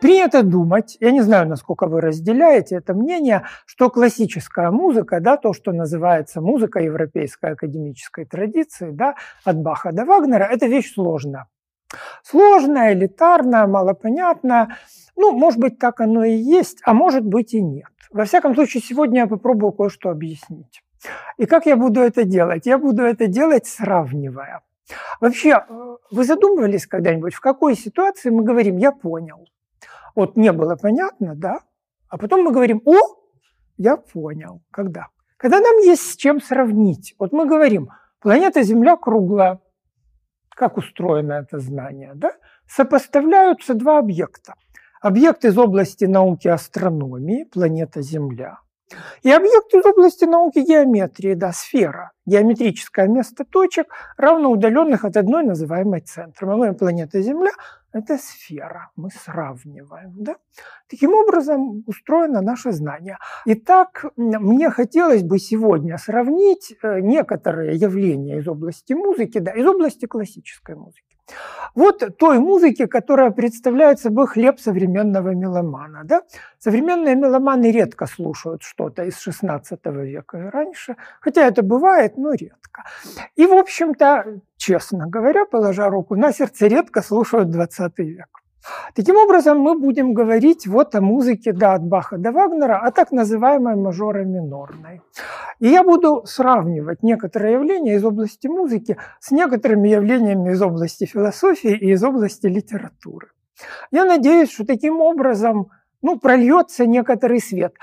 Принято думать, я не знаю, насколько вы разделяете это мнение, что классическая музыка, да, то, что называется музыка европейской академической традиции, да, от Баха до Вагнера, это вещь сложная. Сложная, элитарная, малопонятная. Ну, может быть, так оно и есть, а может быть и нет. Во всяком случае, сегодня я попробую кое-что объяснить. И как я буду это делать? Я буду это делать, сравнивая. Вообще, э, вы задумывались когда-нибудь, в какой ситуации мы говорим «я понял»? Вот не было понятно, да? А потом мы говорим «о, я понял». Когда? Когда нам есть с чем сравнить. Вот мы говорим «планета Земля круглая». Как устроено это знание, да? Сопоставляются два объекта. Объект из области науки астрономии, планета Земля – и объект из области науки геометрии, да, сфера, геометрическое место точек, равноудаленных от одной называемой центром. А моя планета Земля – это сфера, мы сравниваем. Да? Таким образом устроено наше знание. Итак, мне хотелось бы сегодня сравнить э, некоторые явления из области музыки, да, из области классической музыки. Вот той музыки, которая представляет собой хлеб современного меломана. Да? Современные меломаны редко слушают что-то из XVI века и раньше, хотя это бывает, но редко. И, в общем-то, честно говоря, положа руку на сердце, редко слушают XX век. Таким образом, мы будем говорить вот о музыке да, от Баха до Вагнера, о так называемой мажоро-минорной. И я буду сравнивать некоторые явления из области музыки с некоторыми явлениями из области философии и из области литературы. Я надеюсь, что таким образом ну, прольется некоторый свет.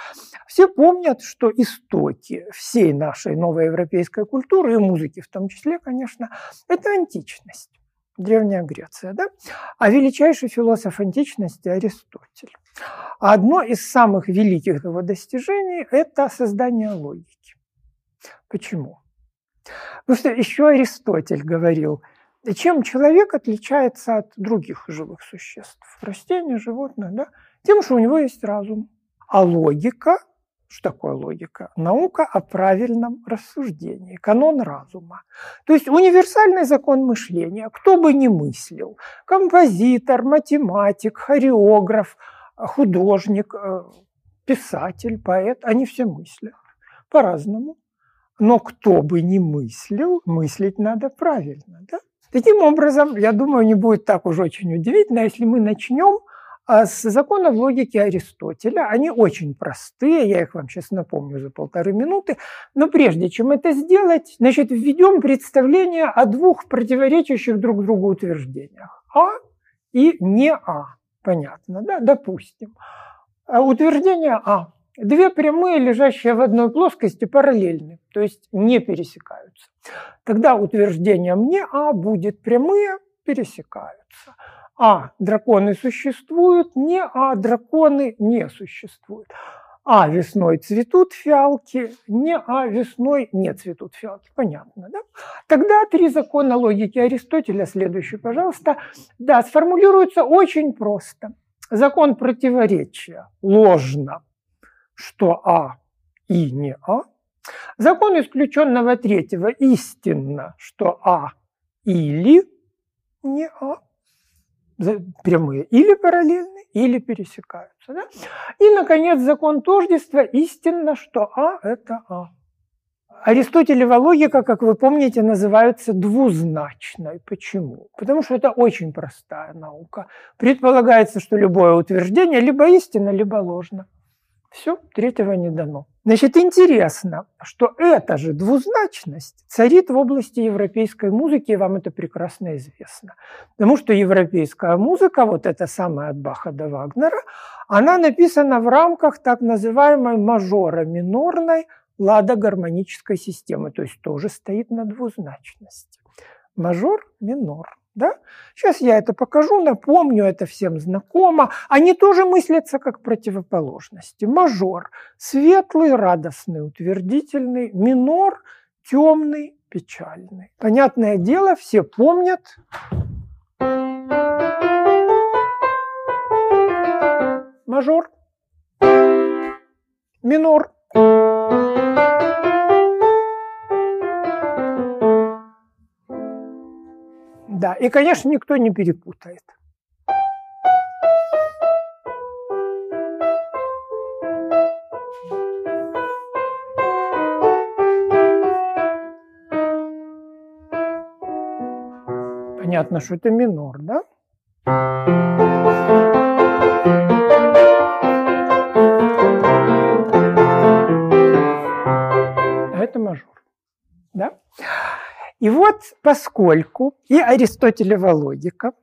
Все помнят, что истоки всей нашей новой европейской культуры и музыки в том числе, конечно, это античность. Древняя Греция, да? А величайший философ античности Аристотель. Одно из самых великих его достижений – это создание логики. Почему? Потому что еще Аристотель говорил, чем человек отличается от других живых существ, растений, животных, да? тем, что у него есть разум. А логика что такое логика? Наука о правильном рассуждении, канон разума. То есть универсальный закон мышления. Кто бы ни мыслил, композитор, математик, хореограф, художник, э, писатель, поэт, они все мыслят по-разному. Но кто бы ни мыслил, мыслить надо правильно. Да? Таким образом, я думаю, не будет так уж очень удивительно, если мы начнем а с законов логики Аристотеля, они очень простые, я их вам сейчас напомню за полторы минуты, но прежде чем это сделать, значит, введем представление о двух противоречащих друг другу утверждениях. А и не А. Понятно, да? Допустим. А утверждение А. Две прямые, лежащие в одной плоскости, параллельны, то есть не пересекаются. Тогда утверждением не А будет прямые пересекаются. А драконы существуют, не А драконы не существуют. А весной цветут фиалки, не А весной не цветут фиалки. Понятно, да? Тогда три закона логики Аристотеля, следующий, пожалуйста, да, сформулируются очень просто. Закон противоречия ложно, что А и не А. Закон исключенного третьего истинно, что А или не А прямые или параллельны, или пересекаются. Да? И, наконец, закон тождества истинно, что А – это А. Аристотелева логика, как вы помните, называется двузначной. Почему? Потому что это очень простая наука. Предполагается, что любое утверждение либо истинно, либо ложно. Все, третьего не дано. Значит, интересно, что эта же двузначность царит в области европейской музыки, и вам это прекрасно известно. Потому что европейская музыка, вот эта самая от Баха до Вагнера, она написана в рамках так называемой мажора-минорной ладогармонической системы, то есть тоже стоит на двузначности. Мажор-минор. Да? Сейчас я это покажу, напомню, это всем знакомо. Они тоже мыслятся как противоположности. Мажор – светлый, радостный, утвердительный. Минор – темный, печальный. Понятное дело, все помнят. Мажор. Минор. И, конечно, никто не перепутает. Понятно, что это минор, да? Поскольку и Аристотелева логика,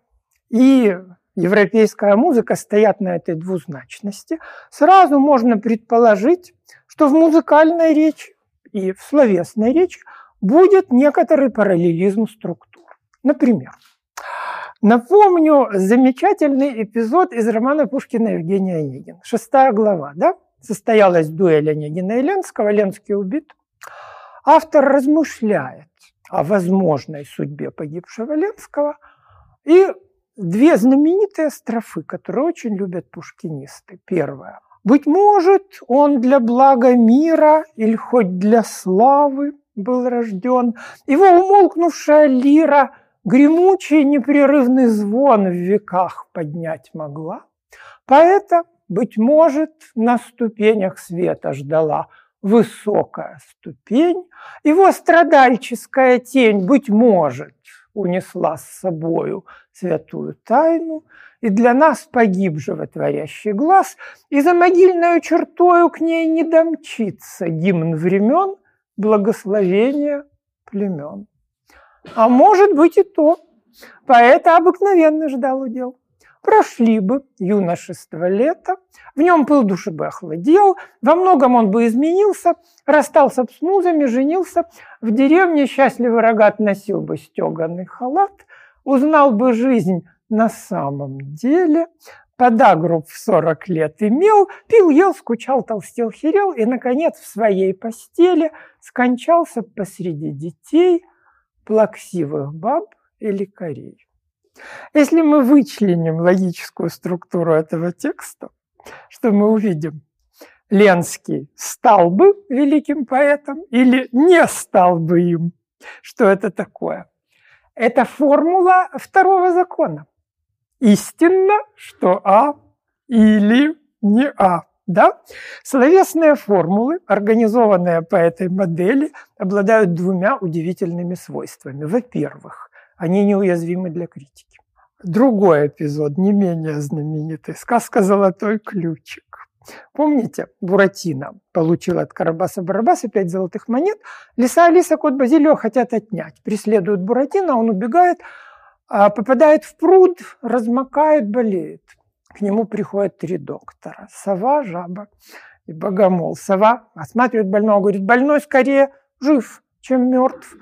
и европейская музыка стоят на этой двузначности, сразу можно предположить, что в музыкальной речи и в словесной речи будет некоторый параллелизм структур. Например, напомню замечательный эпизод из романа Пушкина Евгения Онегин. Шестая глава, да? Состоялась дуэль Онегина и Ленского, Ленский убит. Автор размышляет о возможной судьбе погибшего Ленского и две знаменитые строфы, которые очень любят пушкинисты. Первая. «Быть может, он для блага мира или хоть для славы был рожден, его умолкнувшая лира гремучий непрерывный звон в веках поднять могла. Поэта, быть может, на ступенях света ждала высокая ступень, его страдальческая тень, быть может, унесла с собою святую тайну, и для нас погиб животворящий глаз, и за могильную чертою к ней не домчится гимн времен, благословения племен. А может быть и то. Поэта обыкновенно ждал удел. Прошли бы юношество лета, в нем пыл души бы охладел, во многом он бы изменился, расстался с музами, женился, в деревне счастливый рогат носил бы стеганый халат, узнал бы жизнь на самом деле, подагру в 40 лет имел, пил, ел, скучал, толстел, херел и, наконец, в своей постели скончался посреди детей, плаксивых баб и лекарей. Если мы вычленим логическую структуру этого текста, что мы увидим? Ленский стал бы великим поэтом или не стал бы им? Что это такое? Это формула второго закона. Истинно, что А или не А. Да? Словесные формулы, организованные по этой модели, обладают двумя удивительными свойствами. Во-первых, они неуязвимы для критики. Другой эпизод, не менее знаменитый, сказка «Золотой ключик». Помните, Буратино получил от Карабаса-Барабаса пять золотых монет. Лиса, Алиса, кот Базилио хотят отнять. Преследуют Буратино, он убегает, а попадает в пруд, размокает, болеет. К нему приходят три доктора. Сова, жаба и богомол. Сова осматривает больного, говорит, больной скорее жив, чем мертв.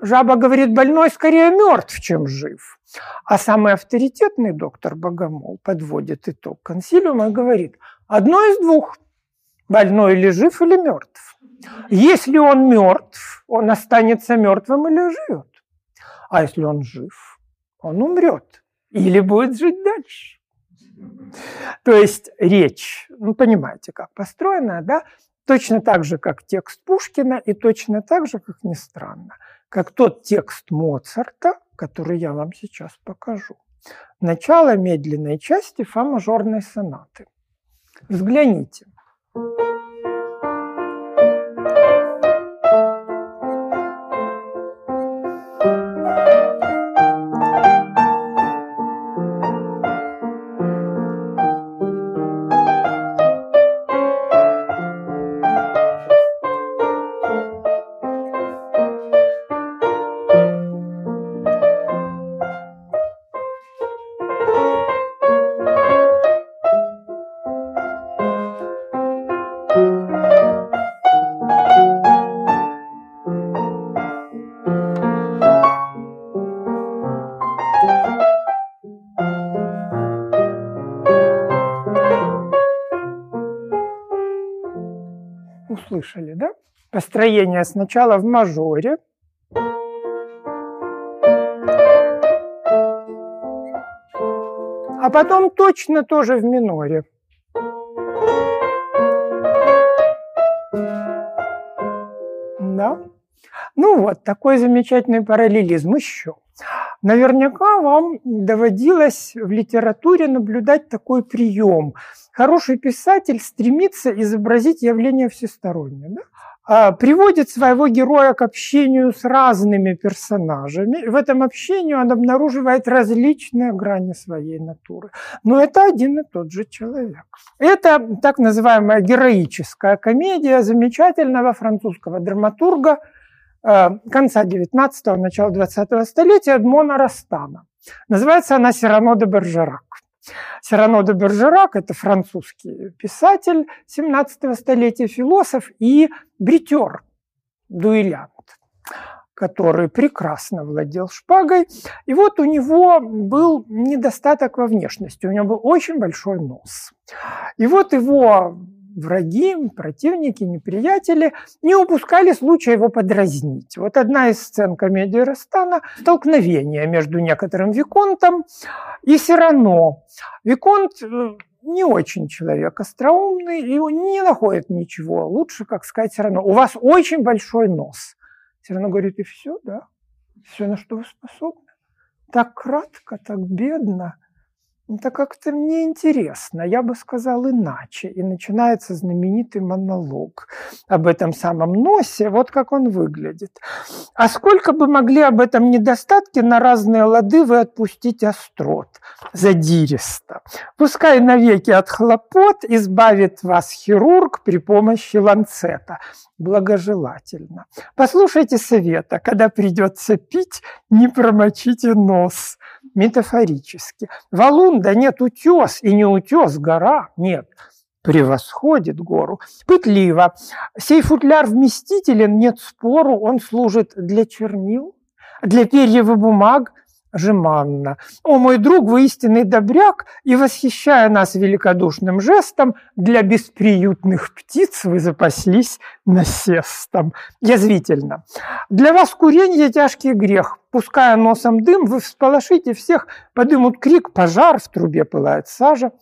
Жаба говорит, больной скорее мертв, чем жив. А самый авторитетный доктор Богомол подводит итог консилиума и говорит, одно из двух, больной или жив, или мертв. Если он мертв, он останется мертвым или живет. А если он жив, он умрет или будет жить дальше. То есть речь, ну понимаете, как построена, да, точно так же, как текст Пушкина, и точно так же, как ни странно, как тот текст Моцарта, который я вам сейчас покажу. Начало медленной части фа-мажорной сонаты. Взгляните. Взгляните. Услышали, да? Построение сначала в мажоре, а потом точно тоже в миноре. Да? Ну вот, такой замечательный параллелизм еще. Наверняка вам доводилось в литературе наблюдать такой прием. Хороший писатель стремится изобразить явление всесторонне. Да? а, приводит своего героя к общению с разными персонажами. В этом общении он обнаруживает различные грани своей натуры. Но это один и тот же человек. Это так называемая героическая комедия замечательного французского драматурга конца 19-го, начала 20-го столетия Эдмона Растана. Называется она «Сирано де Бержерак». Сирано де Бержерак – это французский писатель 17 столетия, философ и бритер, дуэлянт, который прекрасно владел шпагой. И вот у него был недостаток во внешности, у него был очень большой нос. И вот его враги, противники, неприятели не упускали случая его подразнить. Вот одна из сцен комедии Растана – столкновение между некоторым Виконтом и Сирано. Виконт э, не очень человек остроумный и не находит ничего. Лучше, как сказать, все равно. У вас очень большой нос. Все равно говорит, и все, да? Все, на что вы способны. Так кратко, так бедно – это как-то мне интересно, я бы сказал иначе. И начинается знаменитый монолог об этом самом носе, вот как он выглядит. А сколько бы могли об этом недостатке на разные лады вы отпустить острот задиристо. Пускай навеки от хлопот избавит вас хирург при помощи ланцета. Благожелательно. Послушайте совета, когда придется пить, не промочите нос метафорически. Валун, да нет, утес, и не утес, гора, нет, превосходит гору. Пытливо. Сей футляр вместителен, нет спору, он служит для чернил, для перьев и бумаг, жеманно. «О, мой друг, вы истинный добряк, и, восхищая нас великодушным жестом, для бесприютных птиц вы запаслись насестом». Язвительно. «Для вас курение – тяжкий грех. Пуская носом дым, вы всполошите всех, подымут крик, пожар, в трубе пылает сажа».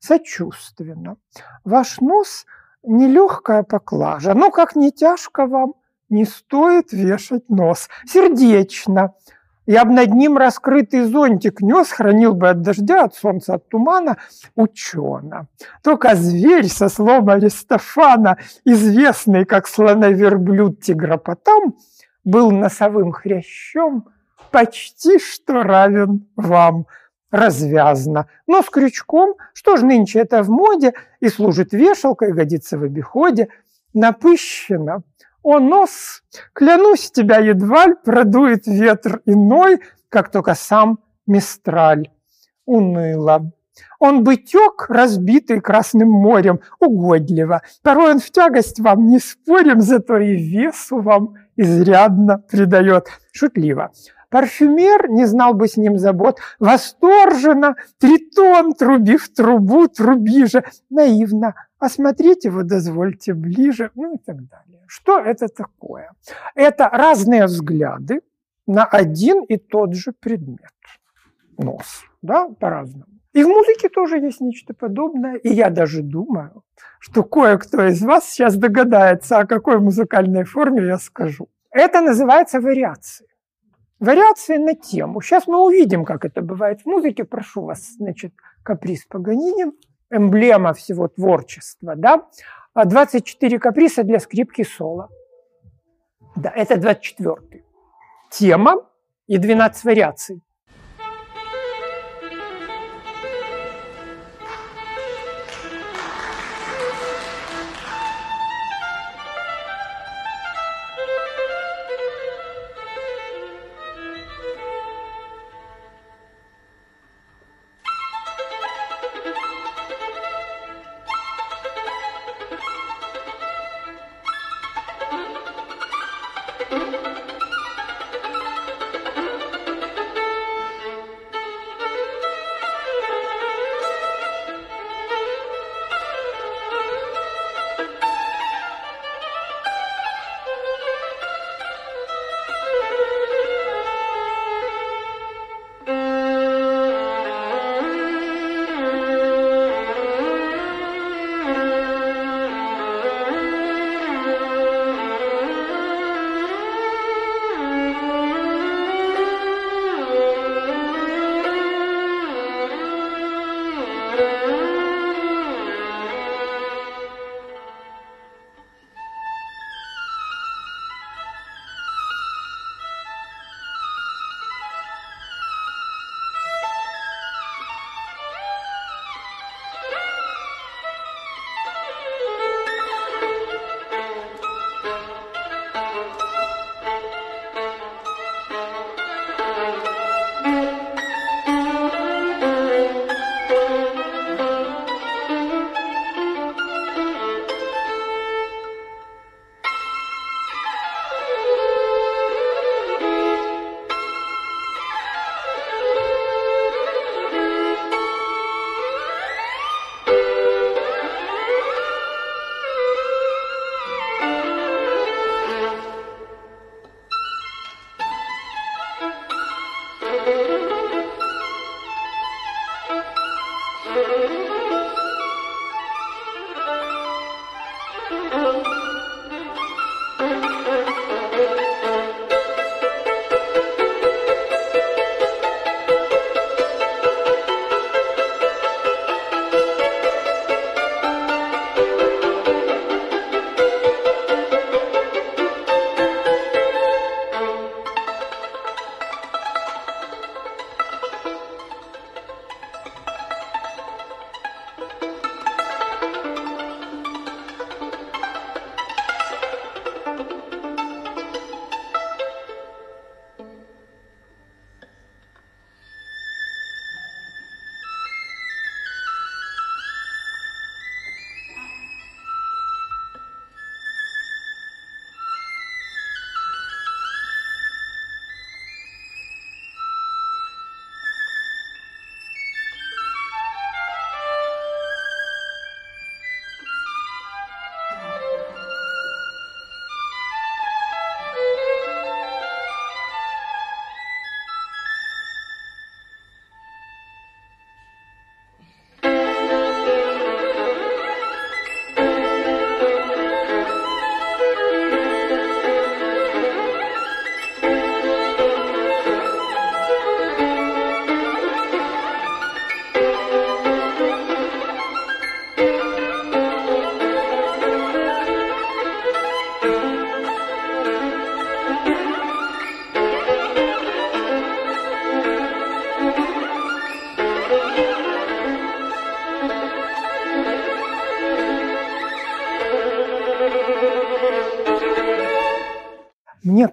Сочувственно. Ваш нос – нелегкая поклажа, но как не тяжко вам, не стоит вешать нос. Сердечно – я бы над ним раскрытый зонтик нес, хранил бы от дождя, от солнца, от тумана учена. Только зверь со слова Аристофана, известный как слоноверблюд тигропотам, был носовым хрящом, почти что равен вам развязно, но с крючком, что ж нынче это в моде и служит вешалкой, годится в обиходе, напыщено, о, нос, клянусь тебя, едва продует ветер иной, как только сам Мистраль. Уныло. Он бы тек, разбитый Красным морем, угодливо. Порой он в тягость вам, не спорим, зато и весу вам изрядно придает. Шутливо. Парфюмер не знал бы с ним забот. Восторженно, тритон, трубив трубу, труби же. Наивно. Осмотрите его, дозвольте ближе, ну и так далее. Что это такое? Это разные взгляды на один и тот же предмет. Нос, да, по-разному. И в музыке тоже есть нечто подобное. И я даже думаю, что кое-кто из вас сейчас догадается, о какой музыкальной форме я скажу. Это называется вариации. Вариации на тему. Сейчас мы увидим, как это бывает в музыке. Прошу вас, значит, каприз Паганини, эмблема всего творчества, да? 24 а каприса для скрипки соло. Да, это 24. Тема и 12 вариаций.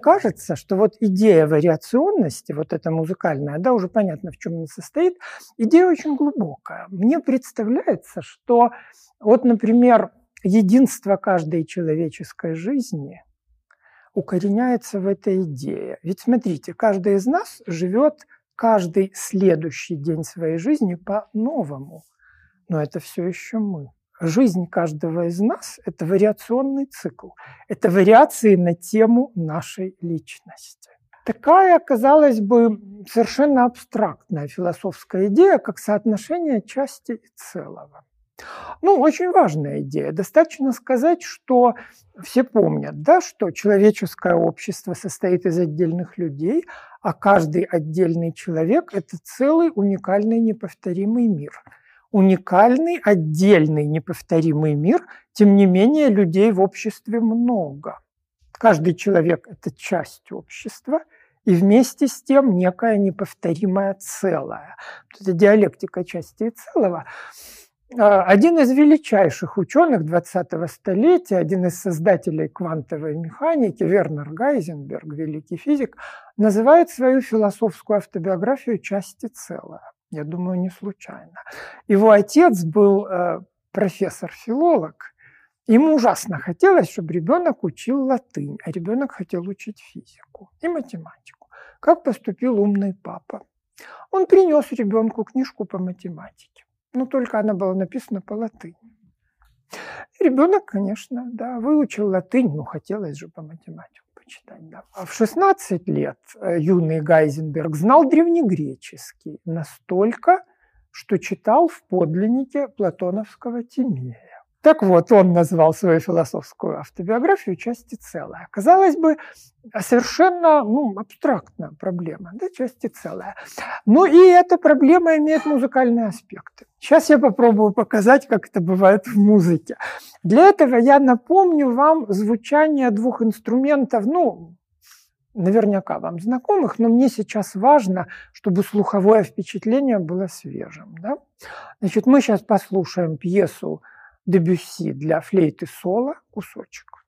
Кажется, что вот идея вариационности, вот эта музыкальная, да, уже понятно, в чем она состоит, идея очень глубокая. Мне представляется, что вот, например, единство каждой человеческой жизни укореняется в этой идее. Ведь смотрите, каждый из нас живет каждый следующий день своей жизни по-новому. Но это все еще мы жизнь каждого из нас – это вариационный цикл. Это вариации на тему нашей личности. Такая, казалось бы, совершенно абстрактная философская идея, как соотношение части и целого. Ну, очень важная идея. Достаточно сказать, что все помнят, да, что человеческое общество состоит из отдельных людей, а каждый отдельный человек – это целый уникальный неповторимый мир – уникальный, отдельный, неповторимый мир, тем не менее людей в обществе много. Каждый человек – это часть общества, и вместе с тем некое неповторимое целое. Это диалектика части и целого. А, один из величайших ученых 20-го столетия, один из создателей квантовой механики, Вернер Гайзенберг, великий физик, называет свою философскую автобиографию «Части целое». Я думаю, не случайно. Его отец был э, профессор-филолог. Ему ужасно хотелось, чтобы ребенок учил латынь, а ребенок хотел учить физику и математику. Как поступил умный папа? Он принес ребенку книжку по математике, но только она была написана по латыни. ребенок, конечно, да, выучил латынь, но хотелось же по математике читать. Да. А в 16 лет э, юный Гайзенберг знал древнегреческий настолько, что читал в подлиннике платоновского Тимея. Так вот, он назвал свою философскую автобиографию части целая. Казалось бы, совершенно ну, абстрактная проблема, да, части целая. Но и эта проблема имеет музыкальные аспекты. Сейчас я попробую показать, как это бывает в музыке. Для этого я напомню вам звучание двух инструментов, ну, наверняка вам знакомых, но мне сейчас важно, чтобы слуховое впечатление было свежим. Да? Значит, мы сейчас послушаем пьесу Дебюсси для флейты соло кусочек.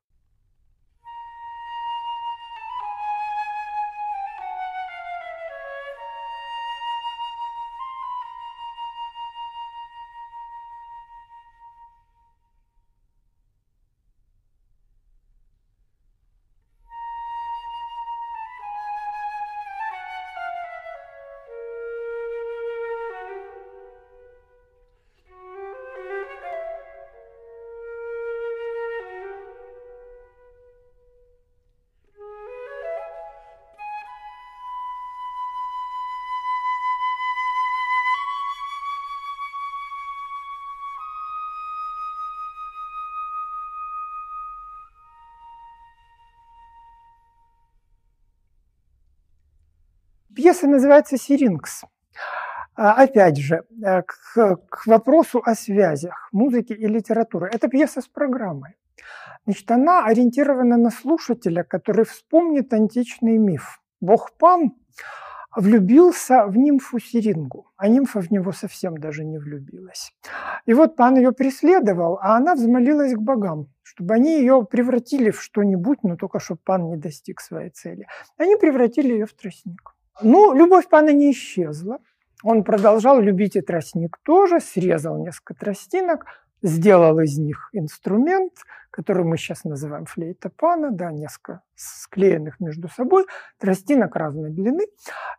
Пьеса называется «Сирингс». А, опять же, э, к, к вопросу о связях музыки и литературы. Это пьеса с программой. Значит, она ориентирована на слушателя, который вспомнит античный миф. Бог Пан влюбился в нимфу Сирингу, а нимфа в него совсем даже не влюбилась. И вот Пан ее преследовал, а она взмолилась к богам, чтобы они ее превратили в что-нибудь, но только чтобы Пан не достиг своей цели. Они превратили ее в тростник. Ну, любовь Пана не исчезла. Он продолжал любить и тростник тоже, срезал несколько тростинок, сделал из них инструмент, который мы сейчас называем флейта пана, да, несколько склеенных между собой, тростинок разной длины,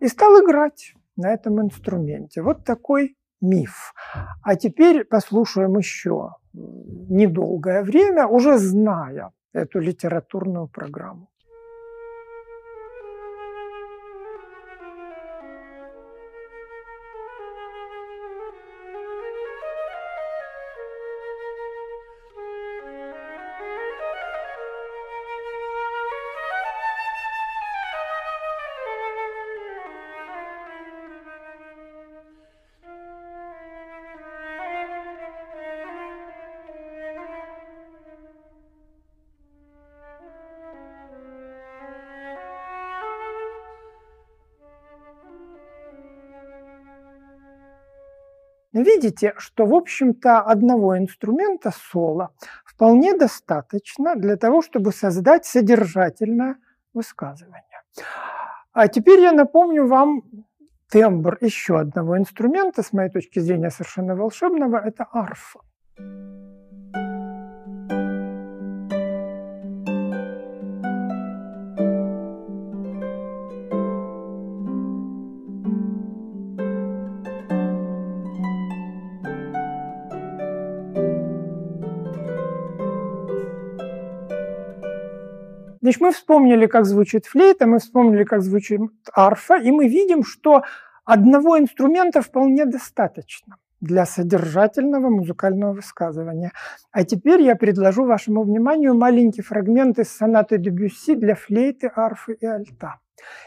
и стал играть на этом инструменте. Вот такой миф. А теперь послушаем еще недолгое время, уже зная эту литературную программу. Видите, что, в общем-то, одного инструмента соло вполне достаточно для того, чтобы создать содержательное высказывание. А теперь я напомню вам тембр еще одного инструмента, с моей точки зрения совершенно волшебного, это арфа. Значит, мы вспомнили, как звучит флейта, мы вспомнили, как звучит арфа, и мы видим, что одного инструмента вполне достаточно для содержательного музыкального высказывания. А теперь я предложу вашему вниманию маленький фрагмент из сонаты Дебюсси для флейты, арфы и альта.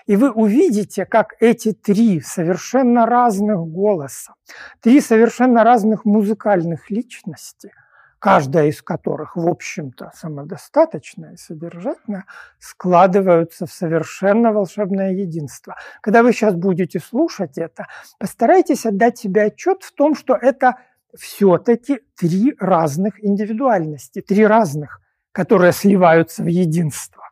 И вы увидите, как эти три совершенно разных голоса, три совершенно разных музыкальных личности – каждая из которых, в общем-то, самодостаточная и содержательная, складываются в совершенно волшебное единство. Когда вы сейчас будете слушать это, постарайтесь отдать себе отчет в том, что это все-таки три разных индивидуальности, три разных, которые сливаются в единство.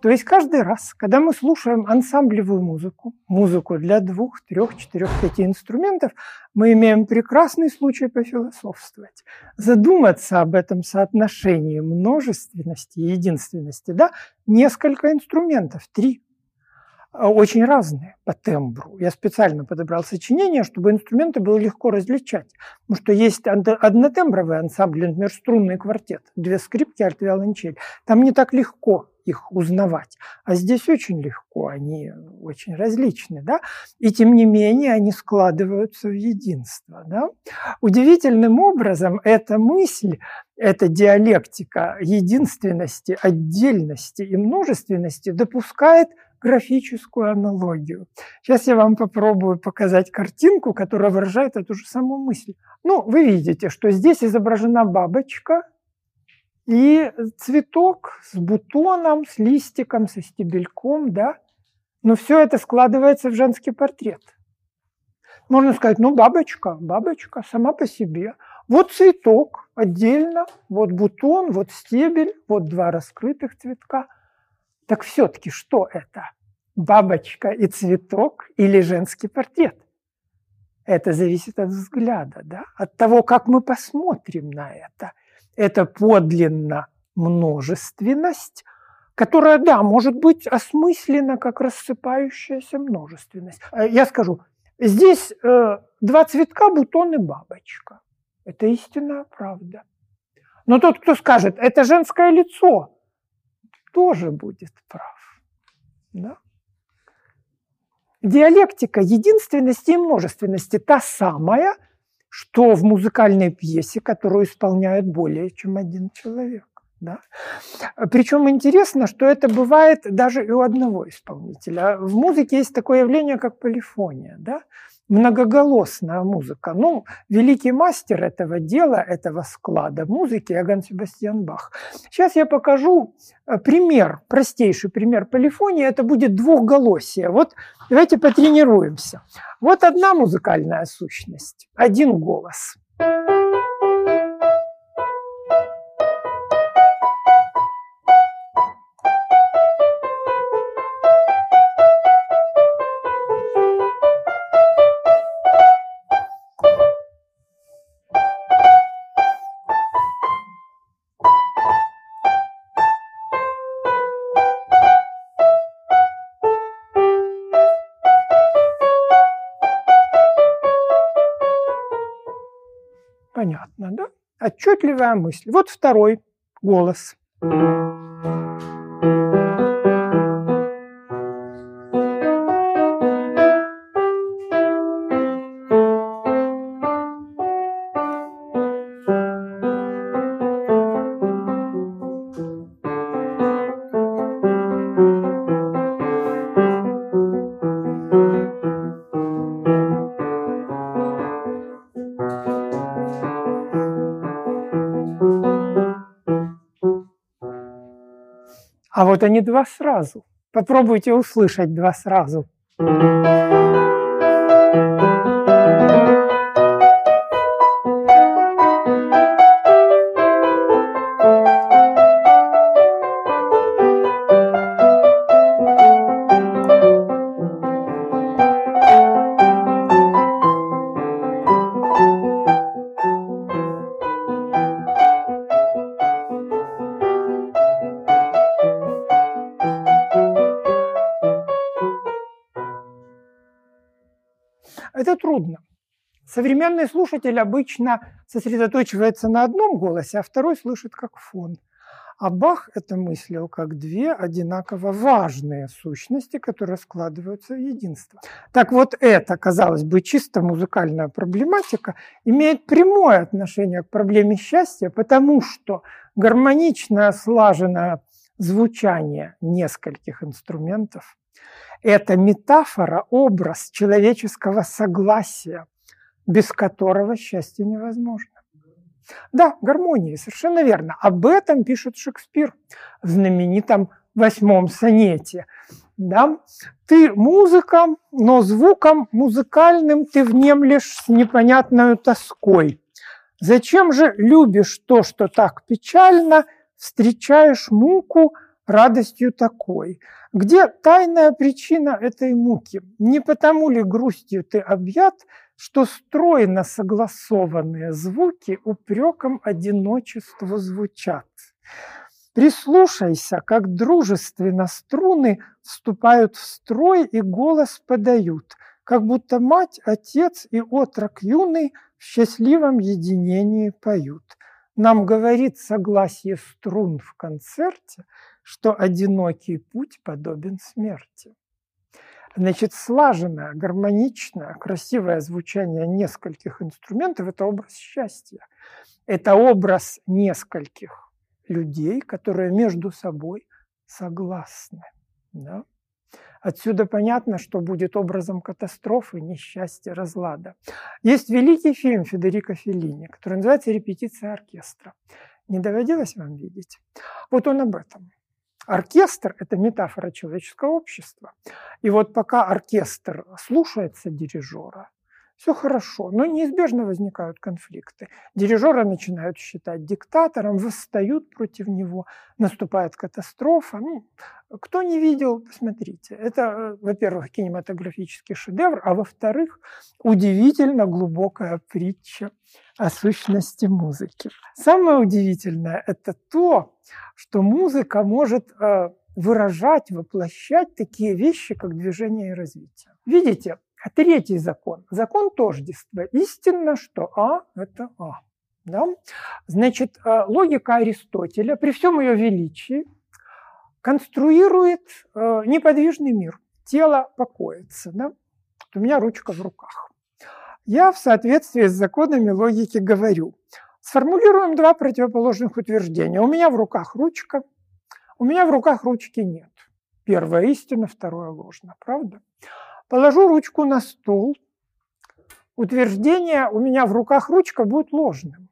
То есть каждый раз, когда мы слушаем ансамблевую музыку, музыку для двух, трех, четырех, пяти инструментов, мы имеем прекрасный случай пофилософствовать, задуматься об этом соотношении множественности и единственности. Да? Несколько инструментов, три, а, очень разные по тембру. Я специально подобрал сочинение, чтобы инструменты было легко различать. Потому что есть однотембровый ансамбль, например, струнный квартет, две скрипки, альт, виолончель. Там не так легко их узнавать. А здесь очень легко, они очень различны. Да? И тем не менее они складываются в единство. Да? Удивительным образом эта мысль, эта диалектика единственности, отдельности и множественности допускает графическую аналогию. Сейчас я вам попробую показать картинку, которая выражает эту же самую мысль. Ну, вы видите, что здесь изображена бабочка и цветок с бутоном, с листиком, со стебельком, да. Но все это складывается в женский портрет. Можно сказать, ну, бабочка, бабочка сама по себе. Вот цветок отдельно, вот бутон, вот стебель, вот два раскрытых цветка – так все-таки что это? Бабочка и цветок или женский портрет? Это зависит от взгляда, да? от того, как мы посмотрим на это. Это подлинно множественность, которая, да, может быть осмыслена как рассыпающаяся множественность. Э, я скажу, здесь э, два цветка, бутон и бабочка. Это истинная правда. Но тот, кто скажет, это женское лицо, тоже будет прав. Да? Диалектика единственности и множественности та самая, что в музыкальной пьесе, которую исполняет более чем один человек. Да? Причем интересно, что это бывает даже и у одного исполнителя. В музыке есть такое явление, как полифония. Да? многоголосная музыка. Ну, великий мастер этого дела, этого склада музыки Иоганн Себастьян Бах. Сейчас я покажу э, пример, простейший пример полифонии. Это будет двухголосие. Вот давайте потренируемся. Вот одна музыкальная сущность, один голос. Понятно, Отчетливая мысль. Вот второй голос. А вот они два сразу. Попробуйте услышать два сразу. Современный слушатель обычно сосредоточивается на одном голосе, а второй слышит как фон. А Бах это мыслил как две одинаково важные сущности, которые складываются в единство. Так вот, эта, казалось бы, чисто музыкальная проблематика имеет прямое отношение к проблеме счастья, потому что гармоничное, слаженное звучание нескольких инструментов это метафора, образ человеческого согласия, без которого счастье невозможно. Да, гармония, совершенно верно. Об этом пишет Шекспир в знаменитом восьмом сонете. Да? Ты музыка, но звуком музыкальным ты внемлешь с непонятной тоской. Зачем же любишь то, что так печально, встречаешь муку радостью такой? Где тайная причина этой муки? Не потому ли грустью ты объят, что стройно согласованные звуки упреком одиночеству звучат? Прислушайся, как дружественно струны вступают в строй и голос подают, как будто мать, отец и отрок юный в счастливом единении поют. Нам говорит согласие струн в концерте, что одинокий путь подобен смерти. Значит, слаженное, гармоничное, красивое звучание нескольких инструментов – это образ счастья. Это образ нескольких людей, которые между собой согласны. Да? Отсюда понятно, что будет образом катастрофы, несчастья, разлада. Есть великий фильм Федерико Феллини, который называется «Репетиция оркестра». Не доводилось вам видеть? Вот он об этом. Оркестр – это метафора человеческого общества. И вот пока оркестр слушается дирижера, все хорошо, но неизбежно возникают конфликты. Дирижеры начинают считать диктатором, восстают против него, наступает катастрофа. Ну, кто не видел, посмотрите. Это, э, во-первых, кинематографический шедевр, а во-вторых, удивительно глубокая притча о сущности музыки. Самое удивительное – это то, что музыка может э, выражать, воплощать такие вещи, как движение и развитие. Видите, третий закон, закон тождества. Истинно, что А – это А. Да? Значит, э, логика Аристотеля при всем ее величии конструирует э, неподвижный мир. Тело покоится. Да? Вот у меня ручка в руках. Я в соответствии с законами логики говорю. Сформулируем два противоположных утверждения. У меня в руках ручка, у меня в руках ручки нет. Первое истина, второе ложно. Правда? Положу ручку на стол, утверждение «у меня в руках ручка» будет ложным,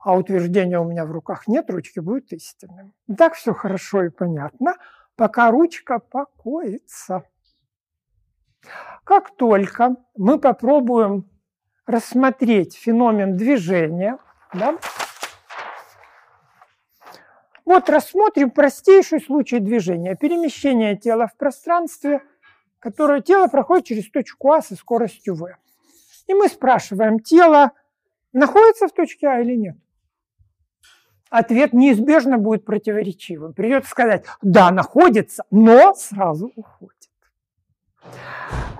а утверждение «у меня в руках нет ручки» будет истинным. Так все хорошо и понятно, пока ручка покоится. Как только мы попробуем рассмотреть феномен движения, да, вот рассмотрим простейший случай движения, перемещение тела в пространстве – которое тело проходит через точку А со скоростью v. И мы спрашиваем, тело находится в точке А или нет? Ответ неизбежно будет противоречивым. Придется сказать, да, находится, но сразу уходит.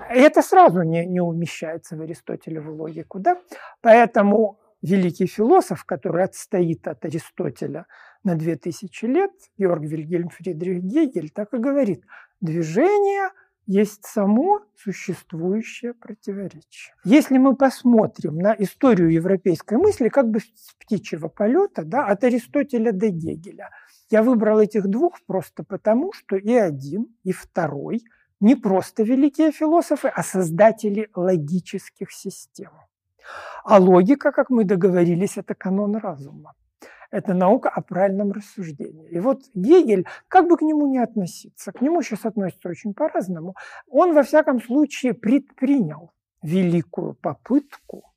это сразу не, не умещается в Аристотелеву логику. Да? Поэтому великий философ, который отстоит от Аристотеля на 2000 лет, Георг Вильгельм Фридрих Гегель, так и говорит, движение – есть само существующее противоречие. Если мы посмотрим на историю европейской мысли, как бы с птичьего полета, да, от Аристотеля до Гегеля, я выбрал этих двух просто потому, что и один, и второй не просто великие философы, а создатели логических систем. А логика, как мы договорились, это канон разума. Это наука о правильном рассуждении. И вот Гегель, как бы к нему ни относиться, к нему сейчас относится очень по-разному, он во всяком случае предпринял великую попытку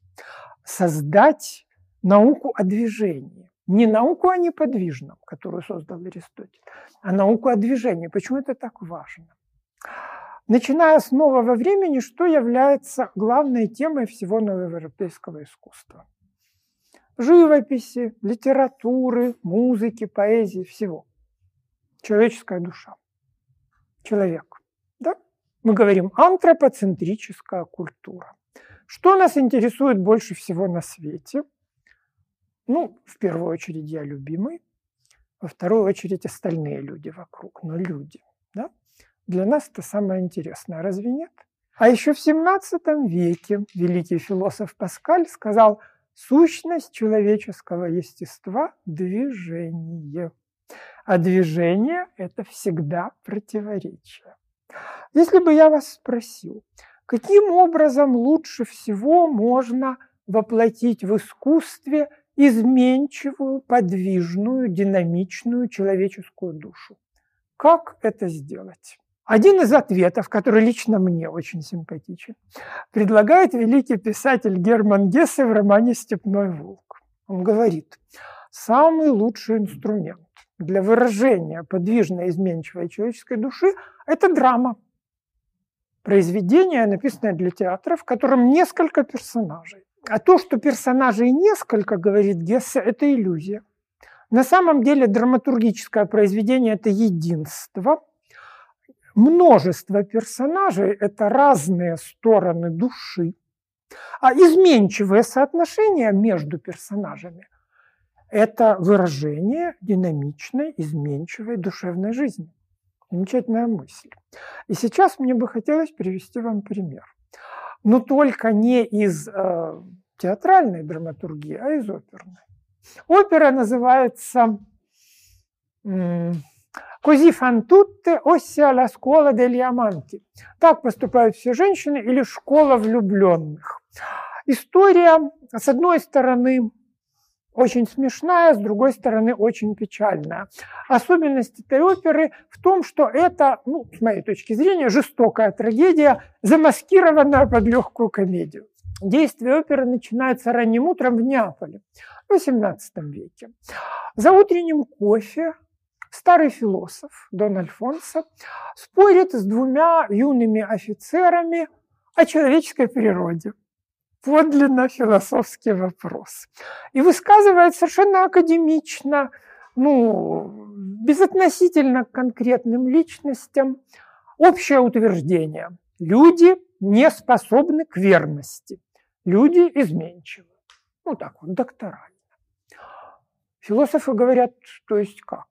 создать науку о движении. Не науку о неподвижном, которую создал Аристотель, а науку о движении. Почему это так важно? Начиная с нового времени, что является главной темой всего новоевропейского искусства? Живописи, литературы, музыки, поэзии, всего. Человеческая душа. Человек. Да? Мы говорим антропоцентрическая культура. Что нас интересует больше всего на свете? Ну, в первую очередь я любимый, во вторую очередь остальные люди вокруг, но люди. Да? Для нас это самое интересное, разве нет? А еще в 17 веке великий философ Паскаль сказал – Сущность человеческого естества – движение. А движение – это всегда противоречие. Если бы я вас спросил, каким образом лучше всего можно воплотить в искусстве изменчивую, подвижную, динамичную человеческую душу? Как это сделать? Один из ответов, который лично мне очень симпатичен, предлагает великий писатель Герман Гессе в романе «Степной волк». Он говорит, самый лучший инструмент для выражения подвижной изменчивой человеческой души – это драма. Произведение, написанное для театра, в котором несколько персонажей. А то, что персонажей несколько, говорит Гессе, это иллюзия. На самом деле драматургическое произведение – это единство – множество персонажей – это разные стороны души, а изменчивые соотношения между персонажами это выражение динамичной, изменчивой душевной жизни. Замечательная мысль. И сейчас мне бы хотелось привести вам пример. Но только не из э, театральной драматургии, а из оперной. Опера называется «Кози фан тутте оссия ла скола дель аманти». Так поступают все женщины или «Школа влюбленных». История, с одной стороны, очень смешная, с другой стороны, очень печальная. Особенность этой оперы в том, что это, ну, с моей точки зрения, жестокая трагедия, замаскированная под легкую комедию. Действие оперы начинается ранним утром в Неаполе в XVIII веке. За утренним кофе старый философ Дон Альфонсо спорит с двумя юными офицерами о человеческой природе подлинно философский вопрос. И высказывает совершенно академично, ну, безотносительно к конкретным личностям, общее утверждение. Люди не способны к верности. Люди изменчивы. Ну, так вот, докторально. Философы говорят, то есть как?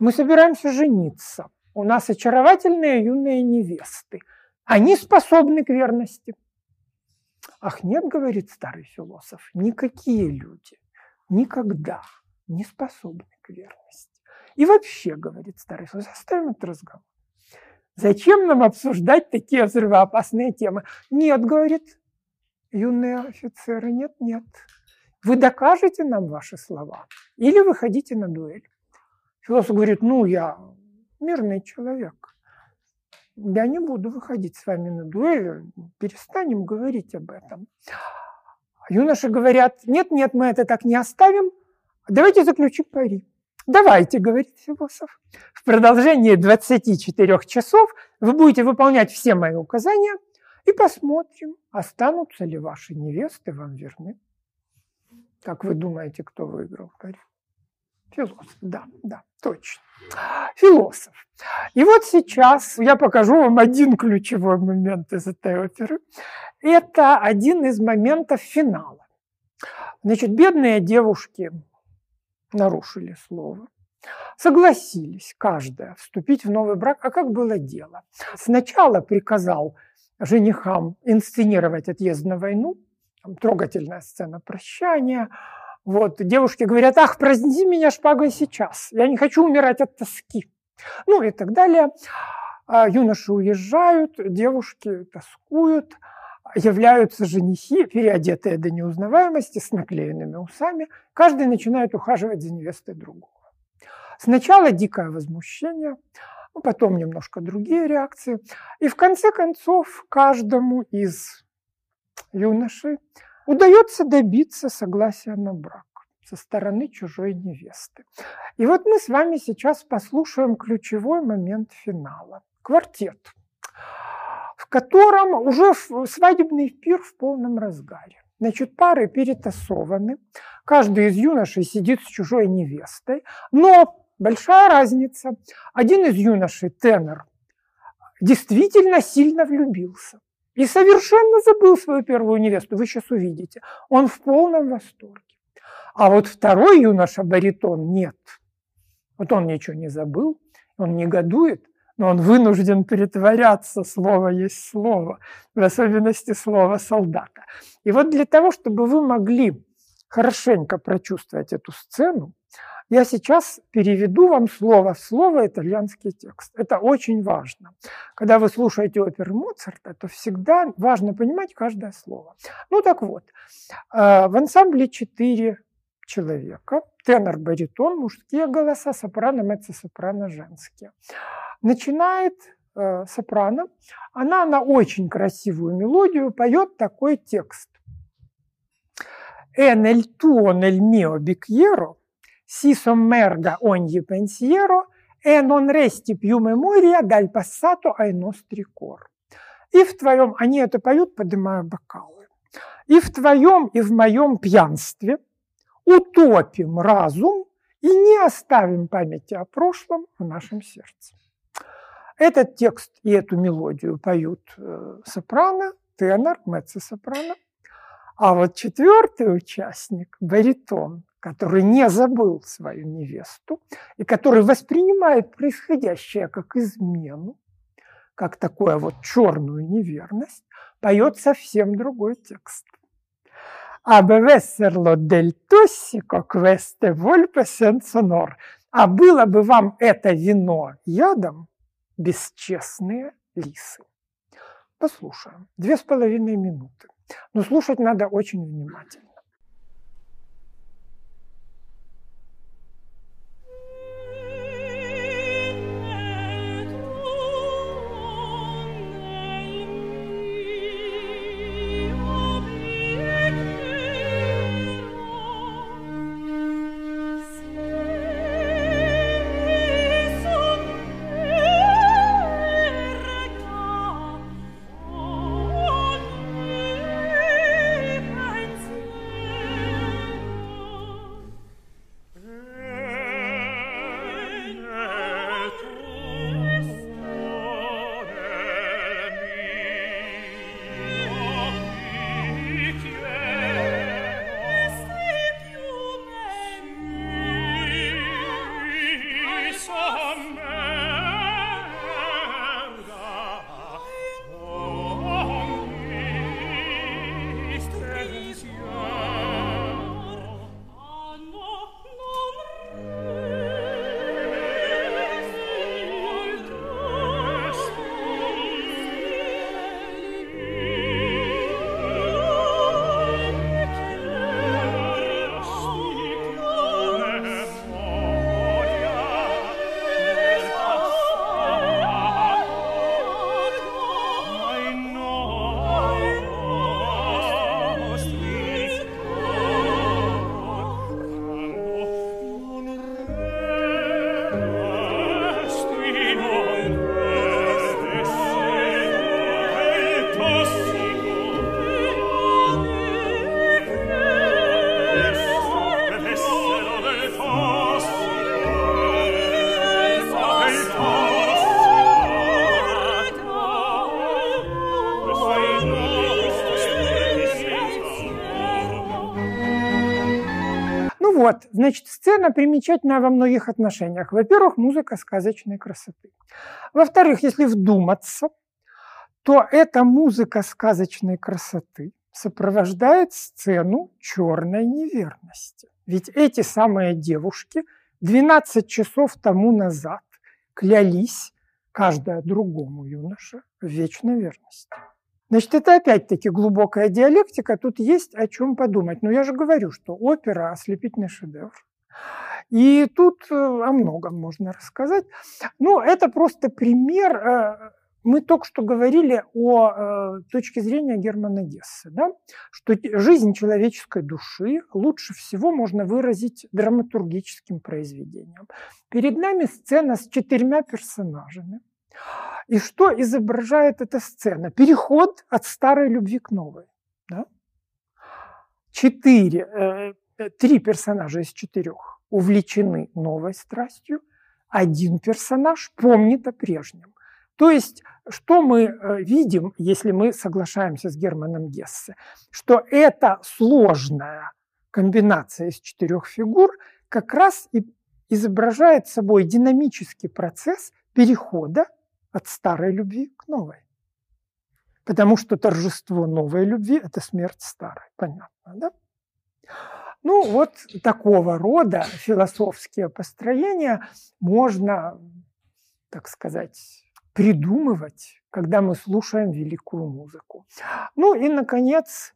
Мы собираемся жениться. У нас очаровательные юные невесты. Они способны к верности. Ах, нет, говорит старый философ, никакие люди никогда не способны к верности. И вообще, говорит старый философ, оставим этот разговор. Зачем нам обсуждать такие взрывоопасные темы? Нет, говорит юные офицеры, нет, нет. Вы докажете нам ваши слова или выходите на дуэль? Философ говорит, ну, я мирный человек я не буду выходить с вами на дуэль, перестанем говорить об этом. Юноши говорят, нет-нет, мы это так не оставим, давайте заключим пари. Давайте, говорит философ. В продолжении 24 часов вы будете выполнять все мои указания и посмотрим, останутся ли ваши невесты вам верны. Как вы думаете, кто выиграл пари? Философ, да, да, точно. Философ. И вот сейчас я покажу вам один ключевой момент из этой оперы. Это один из моментов финала. Значит, бедные девушки нарушили слово, согласились каждая вступить в новый брак. А как было дело? Сначала приказал женихам инсценировать отъезд на войну, трогательная сцена прощания – вот, девушки говорят, ах, праздни меня шпагой сейчас, я не хочу умирать от тоски. Ну и так далее. А юноши уезжают, девушки тоскуют, являются женихи, переодетые до неузнаваемости, с наклеенными усами. Каждый начинает ухаживать за невестой другого. Сначала дикое возмущение, потом немножко другие реакции. И в конце концов каждому из юношей удается добиться согласия на брак со стороны чужой невесты. И вот мы с вами сейчас послушаем ключевой момент финала. Квартет, в котором уже свадебный пир в полном разгаре. Значит, пары перетасованы, каждый из юношей сидит с чужой невестой, но большая разница. Один из юношей, тенор, действительно сильно влюбился. И совершенно забыл свою первую невесту, вы сейчас увидите. Он в полном восторге. А вот второй юноша баритон нет. Вот он ничего не забыл, он негодует, но он вынужден притворяться, слово есть слово, в особенности слово солдата. И вот для того, чтобы вы могли хорошенько прочувствовать эту сцену, я сейчас переведу вам слово в слово итальянский текст. Это очень важно. Когда вы слушаете оперу Моцарта, то всегда важно понимать каждое слово. Ну так вот, э, в ансамбле четыре человека, тенор, баритон, мужские голоса, сопрано, меццо-сопрано, женские. Начинает э, сопрано, она на очень красивую мелодию поет такой текст. «En el tuo nel mio bicchiero si sommerga ogni pensiero e non resti più memoria dal passato ai nostri cor». И в твоем, они это поют, поднимая бокалы. И в твоем, и в моем пьянстве утопим разум и не оставим памяти о прошлом в нашем сердце. Этот текст и эту мелодию поют э, сопрано, тенор, меццо-сопрано. А вот четвертый участник, баритон, который не забыл свою невесту и который воспринимает происходящее как измену, как такую вот черную неверность, поет совсем другой текст. «Абе дель тоссико квесте вольпе сенсонор». А было бы вам это вино ядом, бесчестные лисы. Послушаем. Две с половиной минуты. Но слушать надо очень внимательно. Значит, сцена примечательная во многих отношениях. Во-первых, музыка сказочной красоты. Во-вторых, если вдуматься, то эта музыка сказочной красоты сопровождает сцену черной неверности. Ведь эти самые девушки 12 часов тому назад клялись каждая другому юноше в вечной верности. Значит, это опять-таки глубокая диалектика, тут есть о чем подумать. Но я же говорю, что опера – ослепительный шедевр. И тут э, о многом можно рассказать. Ну, это просто пример. Э, мы только что говорили о э, точке зрения Германа Гесса, да? что жизнь человеческой души лучше всего можно выразить драматургическим произведением. Перед нами сцена с четырьмя персонажами – и что изображает эта сцена? Переход от старой любви к новой. Да? Четыре, э, э, три персонажа из четырех увлечены новой страстью, один персонаж помнит о прежнем. То есть, что мы э, видим, если мы соглашаемся с Германом Гессе? Что эта сложная комбинация из четырех фигур как раз и изображает собой динамический процесс перехода от старой любви к новой. Потому что торжество новой любви – это смерть старой. Понятно, да? Ну, вот такого рода философские построения можно, так сказать, придумывать, когда мы слушаем великую музыку. Ну и, наконец,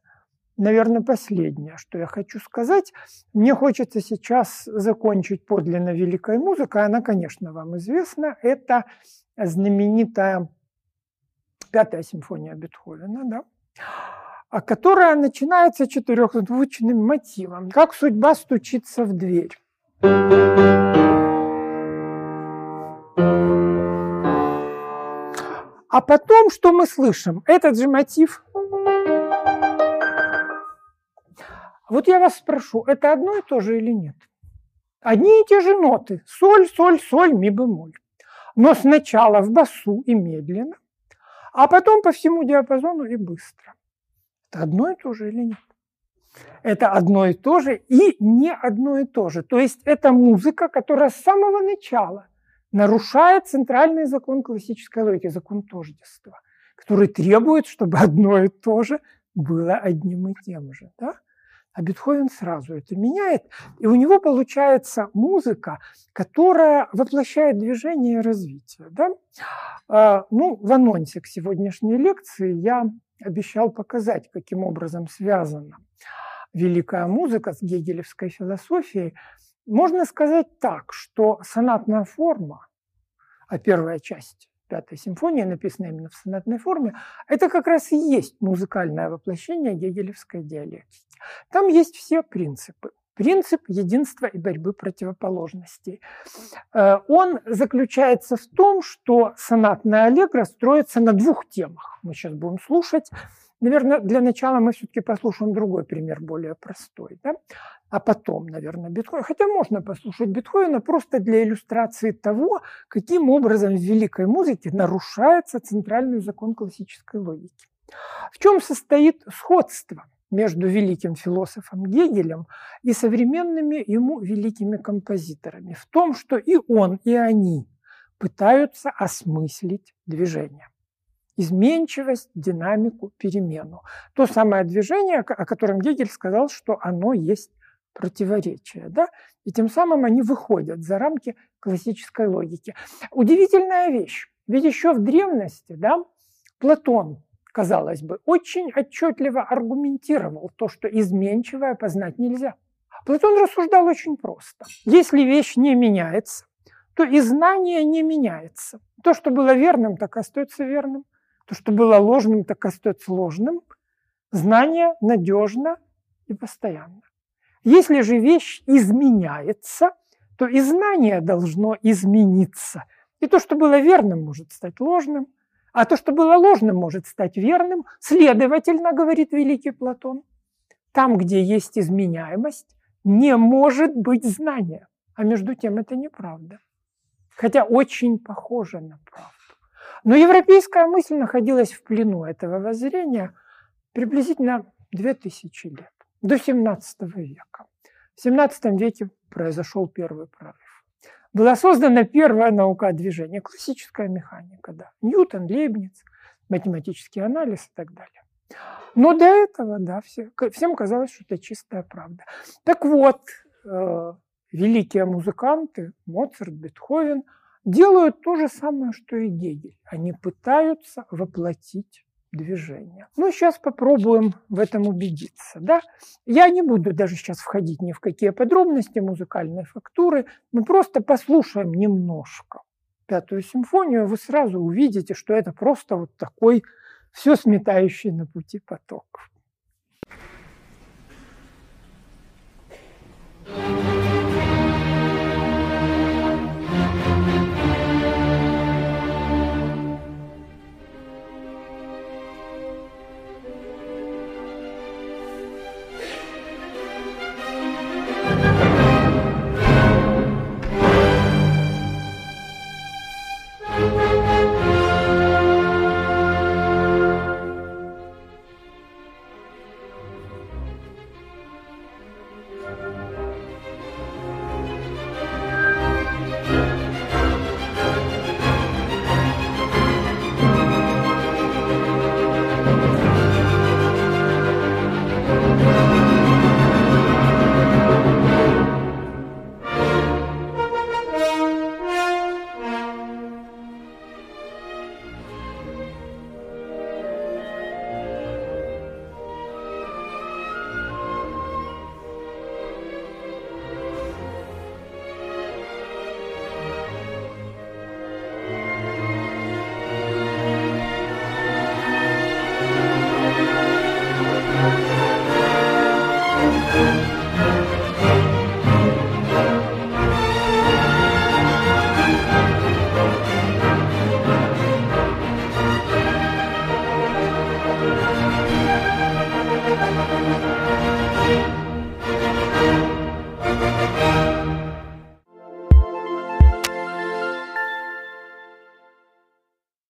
наверное, последнее, что я хочу сказать. Мне хочется сейчас закончить подлинно великой музыкой. Она, конечно, вам известна. Это знаменитая пятая симфония Бетховена, да, а которая начинается четырехзвучным мотивом. Как судьба стучится в дверь. А потом, что мы слышим? Этот же мотив. Вот я вас спрошу, это одно и то же или нет? Одни и те же ноты. Соль, соль, соль, ми бемоль но сначала в басу и медленно, а потом по всему диапазону и быстро. Это одно и то же или нет? Это одно и то же и не одно и то же. То есть это музыка, которая с самого начала нарушает центральный закон классической логики, закон тождества, который требует, чтобы одно и то же было одним и тем же. Да? А Бетховен сразу это меняет, и у него получается музыка, которая воплощает движение и развитие. Да? А, ну, в анонсе к сегодняшней лекции я обещал показать, каким образом связана великая музыка с гегелевской философией. Можно сказать так, что сонатная форма, а первая часть Пятой симфонии, написанная именно в сонатной форме, это как раз и есть музыкальное воплощение гегелевской диалектики. Там есть все принципы. Принцип единства и борьбы противоположностей. Э, он заключается в том, что сонатная аллегра строится на двух темах. Мы сейчас будем слушать. Наверное, для начала мы все-таки послушаем другой пример, более простой. Да? А потом, наверное, Бетховен. Хотя можно послушать Бетховена просто для иллюстрации того, каким образом в великой музыке нарушается центральный закон классической логики. В чем состоит сходство между великим философом Гегелем и современными ему великими композиторами? В том, что и он, и они пытаются осмыслить движение изменчивость, динамику, перемену. То самое движение, о котором Гегель сказал, что оно есть противоречия. Да? И тем самым они выходят за рамки классической логики. Удивительная вещь. Ведь еще в древности да, Платон, казалось бы, очень отчетливо аргументировал то, что изменчивое познать нельзя. Платон рассуждал очень просто. Если вещь не меняется, то и знание не меняется. То, что было верным, так и остается верным. То, что было ложным, так и остается ложным. Знание надежно и постоянно. Если же вещь изменяется, то и знание должно измениться. И то, что было верным, может стать ложным, а то, что было ложным, может стать верным. Следовательно, говорит великий Платон, там, где есть изменяемость, не может быть знания. А между тем это неправда. Хотя очень похоже на правду. Но европейская мысль находилась в плену этого воззрения приблизительно 2000 лет до 17 века. В 17 веке произошел первый прорыв. Была создана первая наука движения, классическая механика, да. Ньютон, Лейбниц, математический анализ и так далее. Но до этого, да, все, всем казалось, что это чистая правда. Так вот, э, великие музыканты, Моцарт, Бетховен, делают то же самое, что и Гегель. Они пытаются воплотить движения. Ну, сейчас попробуем в этом убедиться. Да? Я не буду даже сейчас входить ни в какие подробности музыкальной фактуры. Мы просто послушаем немножко пятую симфонию, вы сразу увидите, что это просто вот такой все сметающий на пути поток. thank you